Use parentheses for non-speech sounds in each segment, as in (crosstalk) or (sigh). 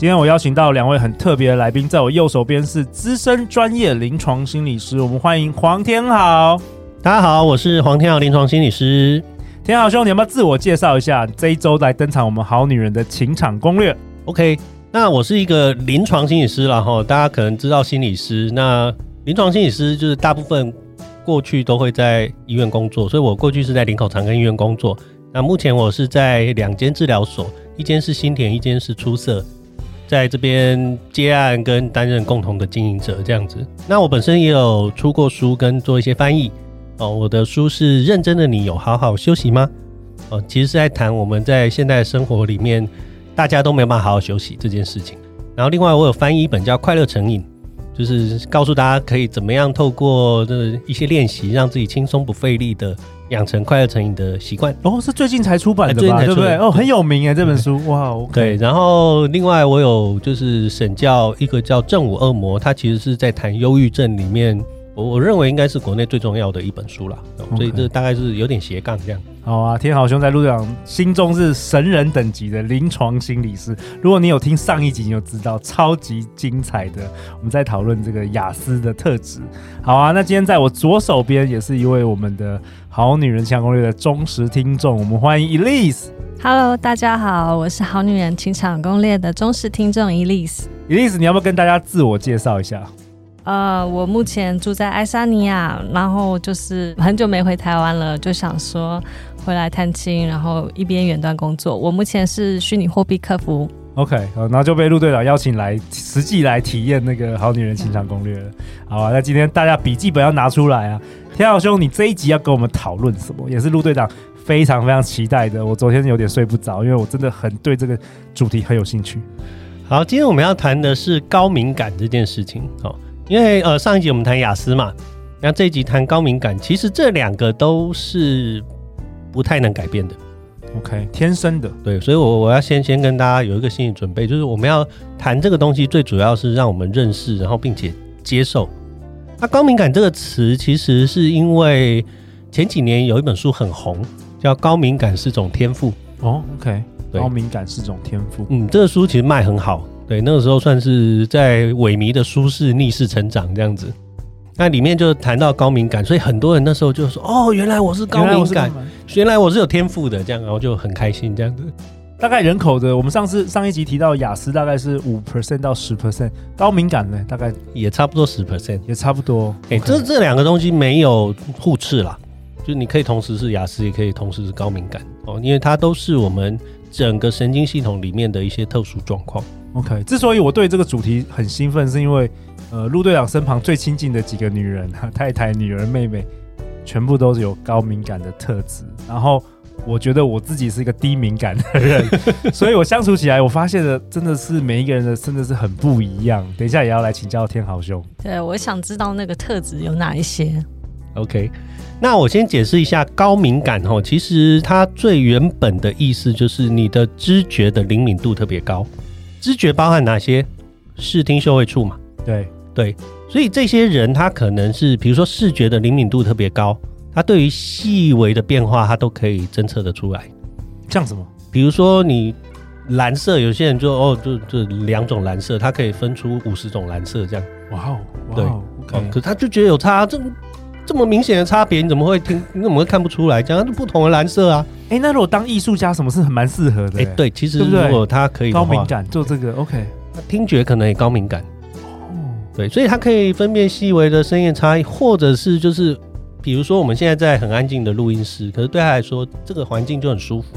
今天我邀请到两位很特别的来宾，在我右手边是资深专业临床心理师，我们欢迎黄天豪。大家好，我是黄天豪，临床心理师。天豪兄，你要不要自我介绍一下？这一周来登场我们好女人的情场攻略。OK，那我是一个临床心理师啦齁，大家可能知道心理师，那临床心理师就是大部分过去都会在医院工作，所以我过去是在林口长庚医院工作。那目前我是在两间治疗所，一间是新田，一间是出色。在这边接案跟担任共同的经营者这样子，那我本身也有出过书跟做一些翻译哦。我的书是《认真的你有好好休息吗》哦，其实是在谈我们在现代生活里面大家都没有办法好好休息这件事情。然后另外我有翻译一本叫《快乐成瘾》，就是告诉大家可以怎么样透过这一些练习，让自己轻松不费力的。养成快乐成瘾的习惯哦，是最近才出版的吧？对不对？哦，很有名哎，这本书哇，okay。(laughs) 对，然后另外我有就是审教一个叫《正午恶魔》，他其实是在谈忧郁症里面。我我认为应该是国内最重要的一本书了，okay. 所以这大概是有点斜杠这样。好啊，天豪兄在陆队长心中是神人等级的临床心理师。如果你有听上一集，你就知道超级精彩的。我们在讨论这个雅思的特质。好啊，那今天在我左手边也是一位我们的好女人情场攻略的忠实听众，我们欢迎 Elise。Hello，大家好，我是好女人情场攻略的忠实听众 Elise。Elise，你要不要跟大家自我介绍一下？呃，我目前住在爱沙尼亚，然后就是很久没回台湾了，就想说回来探亲，然后一边远端工作。我目前是虚拟货币客服。OK，然后就被陆队长邀请来实际来体验那个好女人情场攻略了。好啊，那今天大家笔记本要拿出来啊！天浩兄，你这一集要跟我们讨论什么？也是陆队长非常非常期待的。我昨天有点睡不着，因为我真的很对这个主题很有兴趣。好，今天我们要谈的是高敏感这件事情。好。因为呃上一集我们谈雅思嘛，那这一集谈高敏感，其实这两个都是不太能改变的，OK，天生的，对，所以我我要先先跟大家有一个心理准备，就是我们要谈这个东西，最主要是让我们认识，然后并且接受。那高敏感这个词，其实是因为前几年有一本书很红，叫《高敏感是种天赋》哦，OK，高敏感是种天赋，嗯，这个书其实卖很好。对，那个时候算是在萎靡的舒适逆势成长这样子，那里面就谈到高敏感，所以很多人那时候就说：“哦，原来我是高敏感，原来我是有天赋的。”这样，然后就很开心这样子。大概人口的，我们上次上一集提到雅思大概是五 percent 到十 percent，高敏感呢大概也差不多十 percent，也差不多。哎、欸，这这两个东西没有互斥啦，就你可以同时是雅思，也可以同时是高敏感哦，因为它都是我们整个神经系统里面的一些特殊状况。OK，之所以我对这个主题很兴奋，是因为呃，陆队长身旁最亲近的几个女人，太太、女儿、妹妹，全部都是有高敏感的特质。然后我觉得我自己是一个低敏感的人，(laughs) 所以我相处起来，我发现的真的是每一个人的真的是很不一样。等一下也要来请教天豪兄。对，我想知道那个特质有哪一些。OK，那我先解释一下高敏感哦，其实它最原本的意思就是你的知觉的灵敏度特别高。知觉包含哪些？视听嗅味触嘛。对对，所以这些人他可能是，比如说视觉的灵敏度特别高，他对于细微的变化他都可以侦测得出来。像什么？比如说你蓝色，有些人就哦，就就两种蓝色，他可以分出五十种蓝色这样。哇哦，对.可他就觉得有差这。这么明显的差别，你怎么会听？你怎么会看不出来？这样不同的蓝色啊！哎、欸，那如果当艺术家，什么是很蛮适合的？哎、欸，对，其实如果他可以高敏感做这个，OK，听觉可能也高敏感哦。对，所以他可以分辨细微的声音差异，或者是就是，比如说我们现在在很安静的录音室，可是对他来说，这个环境就很舒服。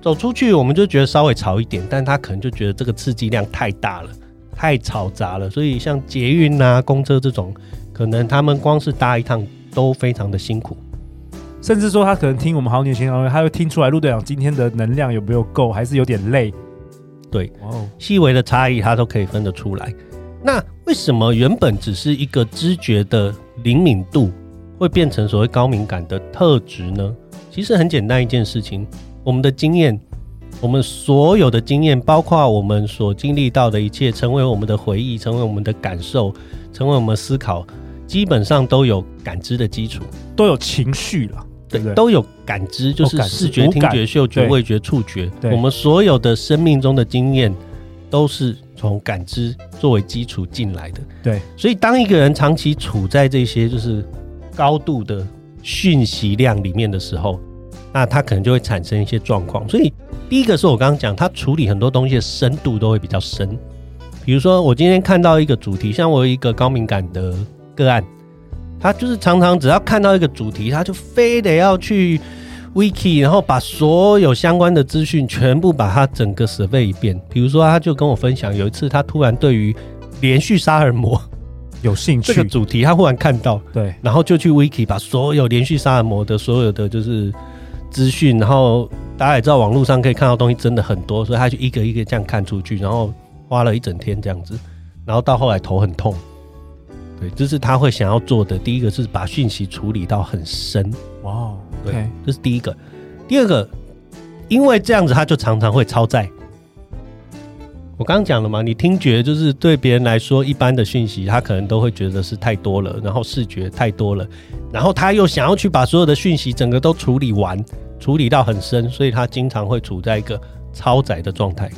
走出去，我们就觉得稍微吵一点，但他可能就觉得这个刺激量太大了，太嘈杂了。所以像捷运啊、公车这种，可能他们光是搭一趟。都非常的辛苦，甚至说他可能听我们好女人情场攻略，他会听出来陆队长今天的能量有没有够，还是有点累。对，哦，细微的差异他都可以分得出来。那为什么原本只是一个知觉的灵敏度，会变成所谓高敏感的特质呢？其实很简单一件事情，我们的经验，我们所有的经验，包括我们所经历到的一切，成为我们的回忆，成为我们的感受，成为我们思考，基本上都有感知的基础，都有情绪了，对对？都有感知，就是视觉、听觉、嗅觉、味觉、触觉。我们所有的生命中的经验，都是从感知作为基础进来的。对，所以当一个人长期处在这些就是高度的讯息量里面的时候，那他可能就会产生一些状况。所以第一个是我刚刚讲，他处理很多东西的深度都会比较深。比如说，我今天看到一个主题，像我有一个高敏感的个案，他就是常常只要看到一个主题，他就非得要去 Wiki，然后把所有相关的资讯全部把它整个 survey 一遍。比如说，他就跟我分享，有一次他突然对于连续杀人魔 (laughs) 有兴趣，这个主题他忽然看到，对，然后就去 Wiki 把所有连续杀人魔的所有的就是。资讯，然后大家也知道，网络上可以看到东西真的很多，所以他就一个一个这样看出去，然后花了一整天这样子，然后到后来头很痛。对，这是他会想要做的。第一个是把讯息处理到很深。哇，对，这是第一个。第二个，因为这样子他就常常会超载。我刚刚讲了嘛，你听觉就是对别人来说，一般的讯息他可能都会觉得是太多了，然后视觉太多了，然后他又想要去把所有的讯息整个都处理完，处理到很深，所以他经常会处在一个超载的状态，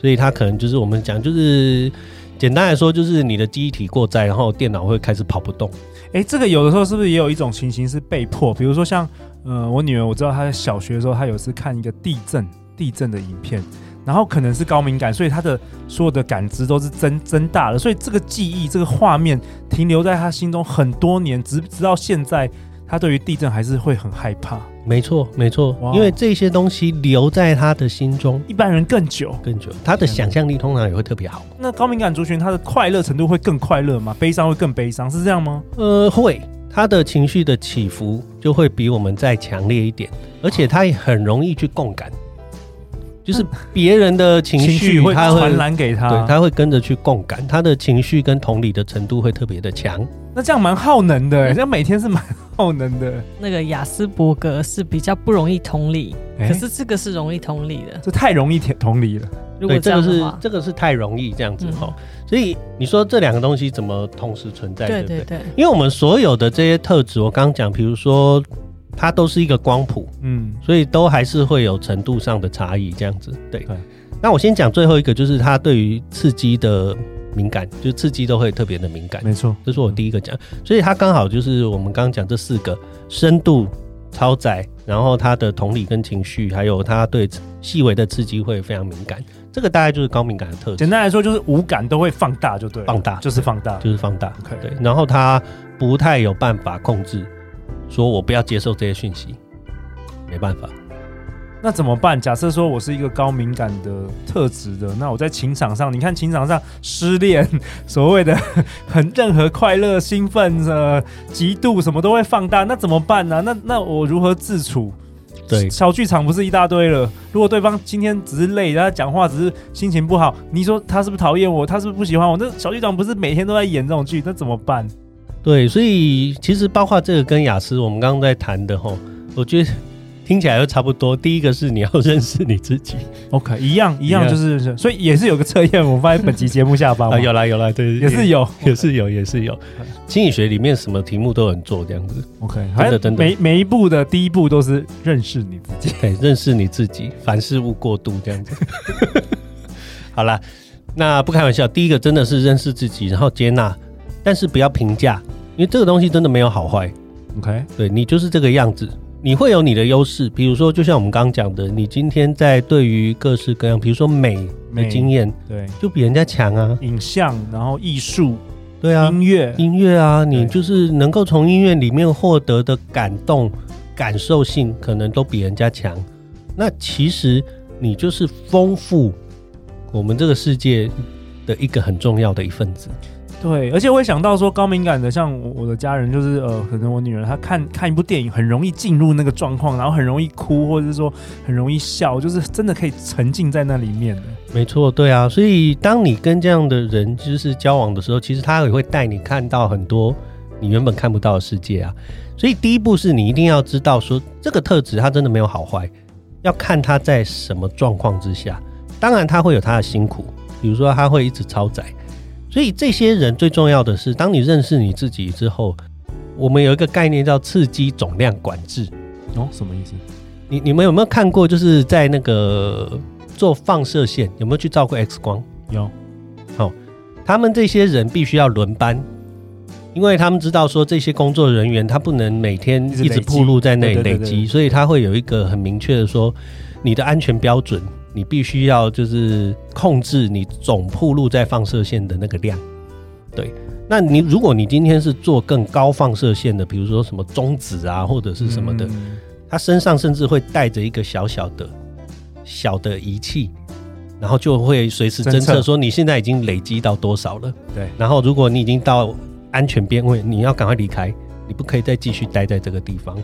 所以他可能就是我们讲就是简单来说就是你的记忆体过载，然后电脑会开始跑不动。哎，这个有的时候是不是也有一种情形是被迫？比如说像呃我女儿，我知道她在小学的时候，她有次看一个地震地震的影片。然后可能是高敏感，所以她的所有的感知都是增增大了，所以这个记忆、这个画面停留在她心中很多年，直直到现在，她对于地震还是会很害怕。没错，没错，哇因为这些东西留在他的心中，一般人更久，更久，他的想象力通常也会特别好。那高敏感族群他的快乐程度会更快乐吗？悲伤会更悲伤，是这样吗？呃，会，他的情绪的起伏就会比我们再强烈一点，而且他也很容易去共感。就是 (laughs) 别人的情绪，会传染给他，对，他会跟着去共感，他的情绪跟同理的程度会特别的强。那这样蛮耗能的，这样每天是蛮耗能的。那个雅斯伯格是比较不容易同理，可是这个是容易同理的，这太容易同理了。如果这样的话，这个是这个是太容易这样子哈。所以你说这两个东西怎么同时存在？对对对，因为我们所有的这些特质，我刚刚讲，比如说。它都是一个光谱，嗯，所以都还是会有程度上的差异，这样子。对，对那我先讲最后一个，就是它对于刺激的敏感，就是刺激都会特别的敏感。没错，这是我第一个讲，所以它刚好就是我们刚刚讲这四个深度超载，然后它的同理跟情绪，还有他对细微的刺激会非常敏感。这个大概就是高敏感的特质。简单来说，就是五感都会放大，就对，放大就是放大，就是放大。对，然后他不太有办法控制。说我不要接受这些讯息，没办法。那怎么办？假设说我是一个高敏感的特质的，那我在情场上，你看情场上失恋，(laughs) 所谓的 (laughs) 很任何快乐、兴奋呃、嫉妒什么都会放大，那怎么办呢、啊？那那我如何自处？对，小剧场不是一大堆了。如果对方今天只是累，然后讲话只是心情不好，你说他是不是讨厌我？他是不是不喜欢我？那小剧场不是每天都在演这种剧？那怎么办？对，所以其实包括这个跟雅思，我们刚刚在谈的吼，我觉得听起来都差不多。第一个是你要认识你自己，OK，一样一样。就是认识，所以也是有个测验，我发现本集节目下方、啊、有啦有啦，对，也是有，也是有，也是有。心理学里面什么题目都能做这样子，OK，真的真的，每每一步的第一步都是认识你自己，对，认识你自己，凡事勿过度这样子。(laughs) 好啦，那不开玩笑，第一个真的是认识自己，然后接纳，但是不要评价。因为这个东西真的没有好坏，OK，对，你就是这个样子，你会有你的优势。比如说，就像我们刚刚讲的，你今天在对于各式各样，比如说美的经验，对，就比人家强啊。影像，然后艺术，对啊，音乐，音乐啊，你就是能够从音乐里面获得的感动、感受性，可能都比人家强。那其实你就是丰富我们这个世界的一个很重要的一份子。对，而且我会想到说，高敏感的，像我的家人，就是呃，可能我女儿她看看一部电影，很容易进入那个状况，然后很容易哭，或者是说很容易笑，就是真的可以沉浸在那里面。没错，对啊，所以当你跟这样的人就是交往的时候，其实他也会带你看到很多你原本看不到的世界啊。所以第一步是你一定要知道说，这个特质它真的没有好坏，要看他在什么状况之下。当然他会有他的辛苦，比如说他会一直超载。所以这些人最重要的是，当你认识你自己之后，我们有一个概念叫刺激总量管制。哦，什么意思？你你们有没有看过？就是在那个做放射线，有没有去照过 X 光？有。好，他们这些人必须要轮班，因为他们知道说这些工作人员他不能每天一直暴露在那里累积，所以他会有一个很明确的说，你的安全标准。你必须要就是控制你总铺路在放射线的那个量，对。那你如果你今天是做更高放射线的，比如说什么中子啊或者是什么的，嗯、他身上甚至会带着一个小小的小的仪器，然后就会随时侦测说你现在已经累积到多少了。对。然后如果你已经到安全边位，你要赶快离开，你不可以再继续待在这个地方。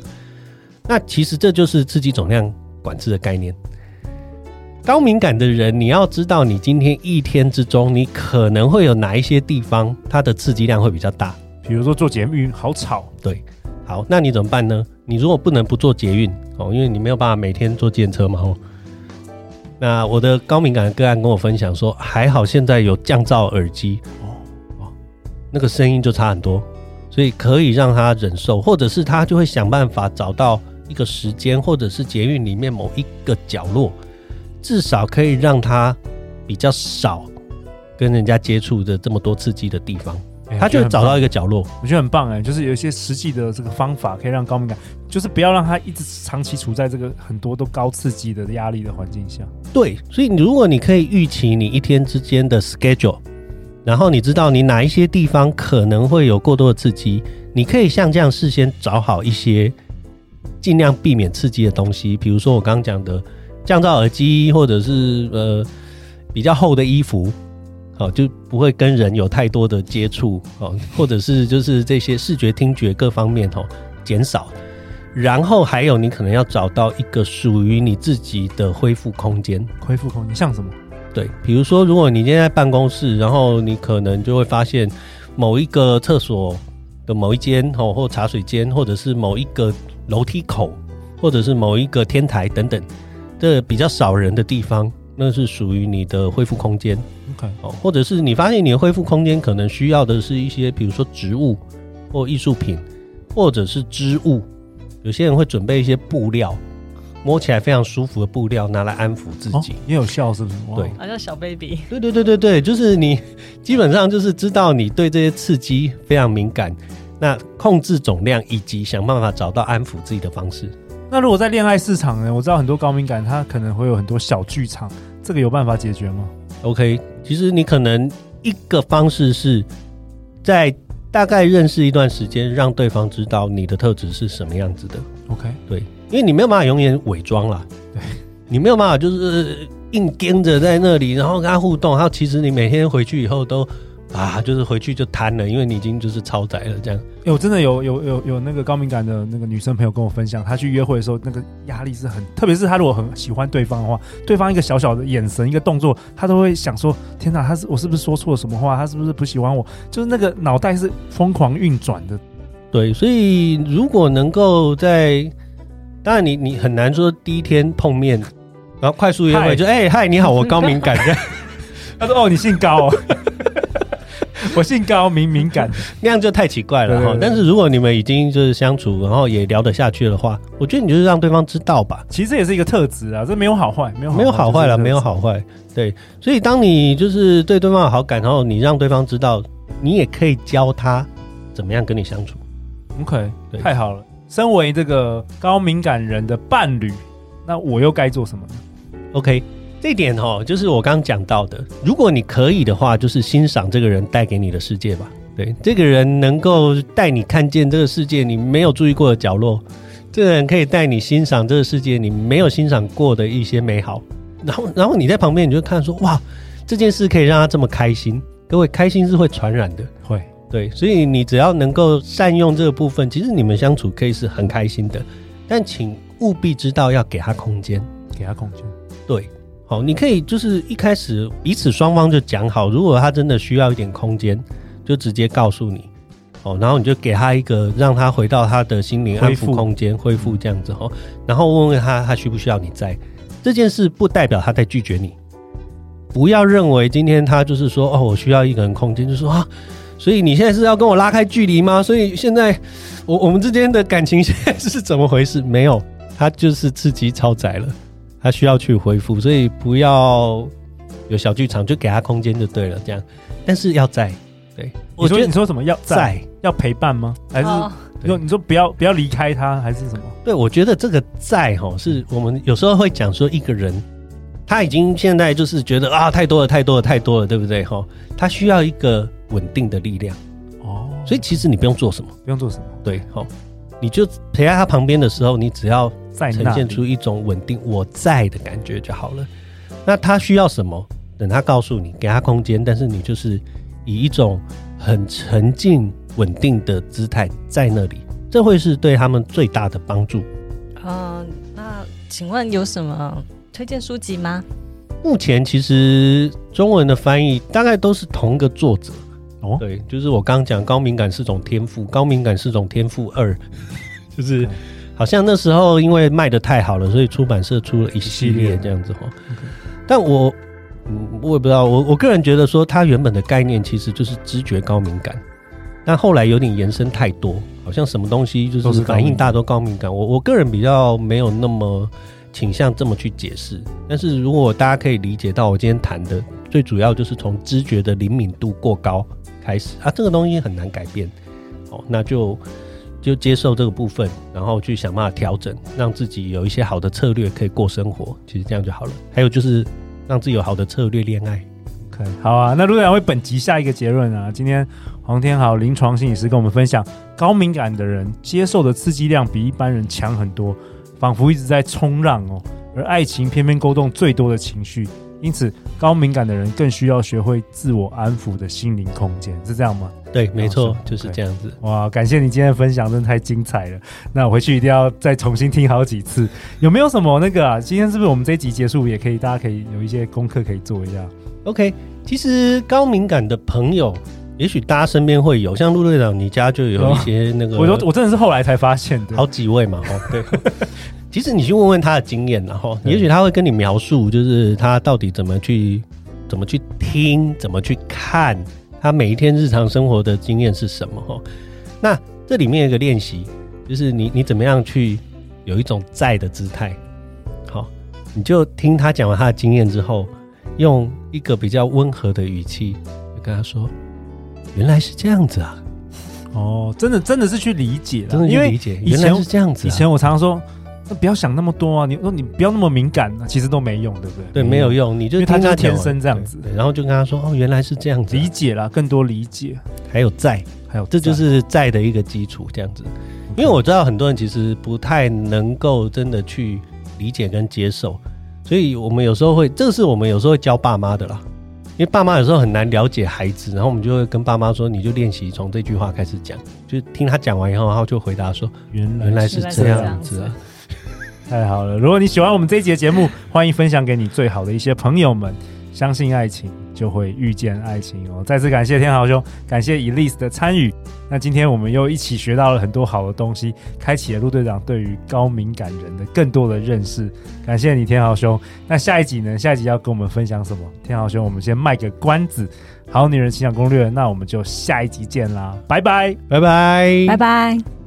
那其实这就是刺激总量管制的概念。高敏感的人，你要知道，你今天一天之中，你可能会有哪一些地方，它的刺激量会比较大。比如说做捷运好吵，对，好，那你怎么办呢？你如果不能不做捷运哦，因为你没有办法每天坐电车嘛。哦，那我的高敏感的个案跟我分享说，还好现在有降噪耳机哦，哦，那个声音就差很多，所以可以让他忍受，或者是他就会想办法找到一个时间，或者是捷运里面某一个角落。至少可以让他比较少跟人家接触的这么多刺激的地方，欸、他就找到一个角落，我觉得很棒哎、欸，就是有一些实际的这个方法可以让高敏感，就是不要让他一直长期处在这个很多都高刺激的压力的环境下。对，所以如果你可以预期你一天之间的 schedule，然后你知道你哪一些地方可能会有过多的刺激，你可以像这样事先找好一些尽量避免刺激的东西，比如说我刚刚讲的。降噪耳机，或者是呃比较厚的衣服，好，就不会跟人有太多的接触，哦，或者是就是这些视觉、听觉各方面哦减少。然后还有，你可能要找到一个属于你自己的恢复空间。恢复空间像什么？对，比如说，如果你今天在办公室，然后你可能就会发现某一个厕所的某一间哦，或茶水间，或者是某一个楼梯口，或者是某一个天台等等。这比较少人的地方，那是属于你的恢复空间。OK，哦，或者是你发现你的恢复空间可能需要的是一些，比如说植物或艺术品，或者是织物。有些人会准备一些布料，摸起来非常舒服的布料，拿来安抚自己，也、哦、有效，是不是？对，好像小 baby。对对对对对，就是你基本上就是知道你对这些刺激非常敏感，那控制总量以及想办法找到安抚自己的方式。那如果在恋爱市场呢？我知道很多高敏感，他可能会有很多小剧场，这个有办法解决吗？OK，其实你可能一个方式是在大概认识一段时间，让对方知道你的特质是什么样子的。OK，对，因为你没有办法永远伪装啦，对，(laughs) 你没有办法就是硬跟着在那里，然后跟他互动，然后其实你每天回去以后都。啊，就是回去就瘫了，因为你已经就是超载了这样。哎、欸，我真的有有有有那个高敏感的那个女生朋友跟我分享，她去约会的时候，那个压力是很，特别是她如果很喜欢对方的话，对方一个小小的眼神、一个动作，她都会想说：天哪，他是我是不是说错了什么话？他是不是不喜欢我？就是那个脑袋是疯狂运转的。对，所以如果能够在，当然你你很难说第一天碰面，然后快速约会就哎嗨、你好，我高敏感。他说哦，你姓高哦。(laughs) 我姓高，敏敏感，那样就太奇怪了哈。但是如果你们已经就是相处，然后也聊得下去的话，我觉得你就是让对方知道吧。其实这也是一个特质啊，这没有好坏，没有没有好坏了，没有好坏。对，所以当你就是对对方有好感，然后你让对方知道，你也可以教他怎么样跟你相处。OK，对，太好了。身为这个高敏感人的伴侣，那我又该做什么呢？OK。这一点哦，就是我刚刚讲到的。如果你可以的话，就是欣赏这个人带给你的世界吧。对，这个人能够带你看见这个世界你没有注意过的角落，这个人可以带你欣赏这个世界你没有欣赏过的一些美好。然后，然后你在旁边，你就看说，哇，这件事可以让他这么开心。各位开心是会传染的，会对，所以你只要能够善用这个部分，其实你们相处可以是很开心的。但请务必知道要给他空间，给他空间。对，好，你可以就是一开始彼此双方就讲好，如果他真的需要一点空间，就直接告诉你，哦，然后你就给他一个让他回到他的心灵安抚空间，恢复这样子哦，然后问问他他需不需要你在。这件事不代表他在拒绝你，不要认为今天他就是说哦，我需要一个人空间，就说啊，所以你现在是要跟我拉开距离吗？所以现在我我们之间的感情现在是怎么回事？没有，他就是刺激超载了，他需要去恢复，所以不要有小剧场，就给他空间就对了，这样。但是要在，对，我觉得你说什么要在，要陪伴吗？还是？哦你说，你说不要不要离开他，还是什么？对，我觉得这个在哈，是我们有时候会讲说，一个人他已经现在就是觉得啊，太多了，太多了，太多了，对不对？哈，他需要一个稳定的力量哦。所以其实你不用做什么，不用做什么，对，好，你就陪在他旁边的时候，你只要呈现出一种稳定我在的感觉就好了。那他需要什么？等他告诉你，给他空间，但是你就是以一种很沉静。稳定的姿态在那里，这会是对他们最大的帮助。嗯、呃，那请问有什么推荐书籍吗？目前其实中文的翻译大概都是同一个作者哦。对，就是我刚刚讲高敏感是种天赋，高敏感是种天赋二，(laughs) 就是好像那时候因为卖的太好了，所以出版社出了一系列这样子哈。但我嗯，我也不知道，我我个人觉得说，它原本的概念其实就是知觉高敏感。但后来有点延伸太多，好像什么东西就是反应大多高敏感。我我个人比较没有那么倾向这么去解释。但是如果大家可以理解到我今天谈的，最主要就是从知觉的灵敏度过高开始啊，这个东西很难改变。哦，那就就接受这个部分，然后去想办法调整，让自己有一些好的策略可以过生活。其实这样就好了。还有就是让自己有好的策略恋爱。OK，好啊。那陆队长为本集下一个结论啊，今天。黄天豪临床心理师跟我们分享，高敏感的人接受的刺激量比一般人强很多，仿佛一直在冲浪哦。而爱情偏偏勾动最多的情绪，因此高敏感的人更需要学会自我安抚的心灵空间，是这样吗？对，没错，就是这样子。哇，感谢你今天的分享，真的太精彩了。那我回去一定要再重新听好几次。有没有什么那个啊？今天是不是我们这一集结束也可以？大家可以有一些功课可以做一下。OK，其实高敏感的朋友。也许大家身边会有，像陆队长，你家就有一些那个。我说我真的是后来才发现的，好几位嘛，哦，对。(laughs) 其实你去问问他的经验，然后也许他会跟你描述，就是他到底怎么去怎么去听，怎么去看，他每一天日常生活的经验是什么？哈，那这里面有一个练习，就是你你怎么样去有一种在的姿态，好，你就听他讲完他的经验之后，用一个比较温和的语气就跟他说。原来是这样子啊！哦，真的真的是去理解，真的去理解。原来是这样子啊。以前我常常说，那不要想那么多啊！你说你不要那么敏感，啊其实都没用，对不对？对，没有用。你就听他天生这样子，然后就跟他说：“哦，原来是这样子。”理解了，更多理解，还有在，还有这就是在的一个基础，这样子。因为我知道很多人其实不太能够真的去理解跟接受，所以我们有时候会，这个是我们有时候会教爸妈的啦。因为爸妈有时候很难了解孩子，然后我们就会跟爸妈说：“你就练习从这句话开始讲，就听他讲完以后，然后就回答说：‘原来原来是这样子啊！’太好了！如果你喜欢我们这一集的节目，欢迎分享给你最好的一些朋友们。相信爱情，就会遇见爱情哦！再次感谢天豪兄，感谢 Elise 的参与。那今天我们又一起学到了很多好的东西，开启了陆队长对于高敏感人的更多的认识。感谢你，天豪兄。那下一集呢？下一集要跟我们分享什么？天豪兄，我们先卖个关子。好女人情场攻略，那我们就下一集见啦！拜拜，拜拜，拜拜。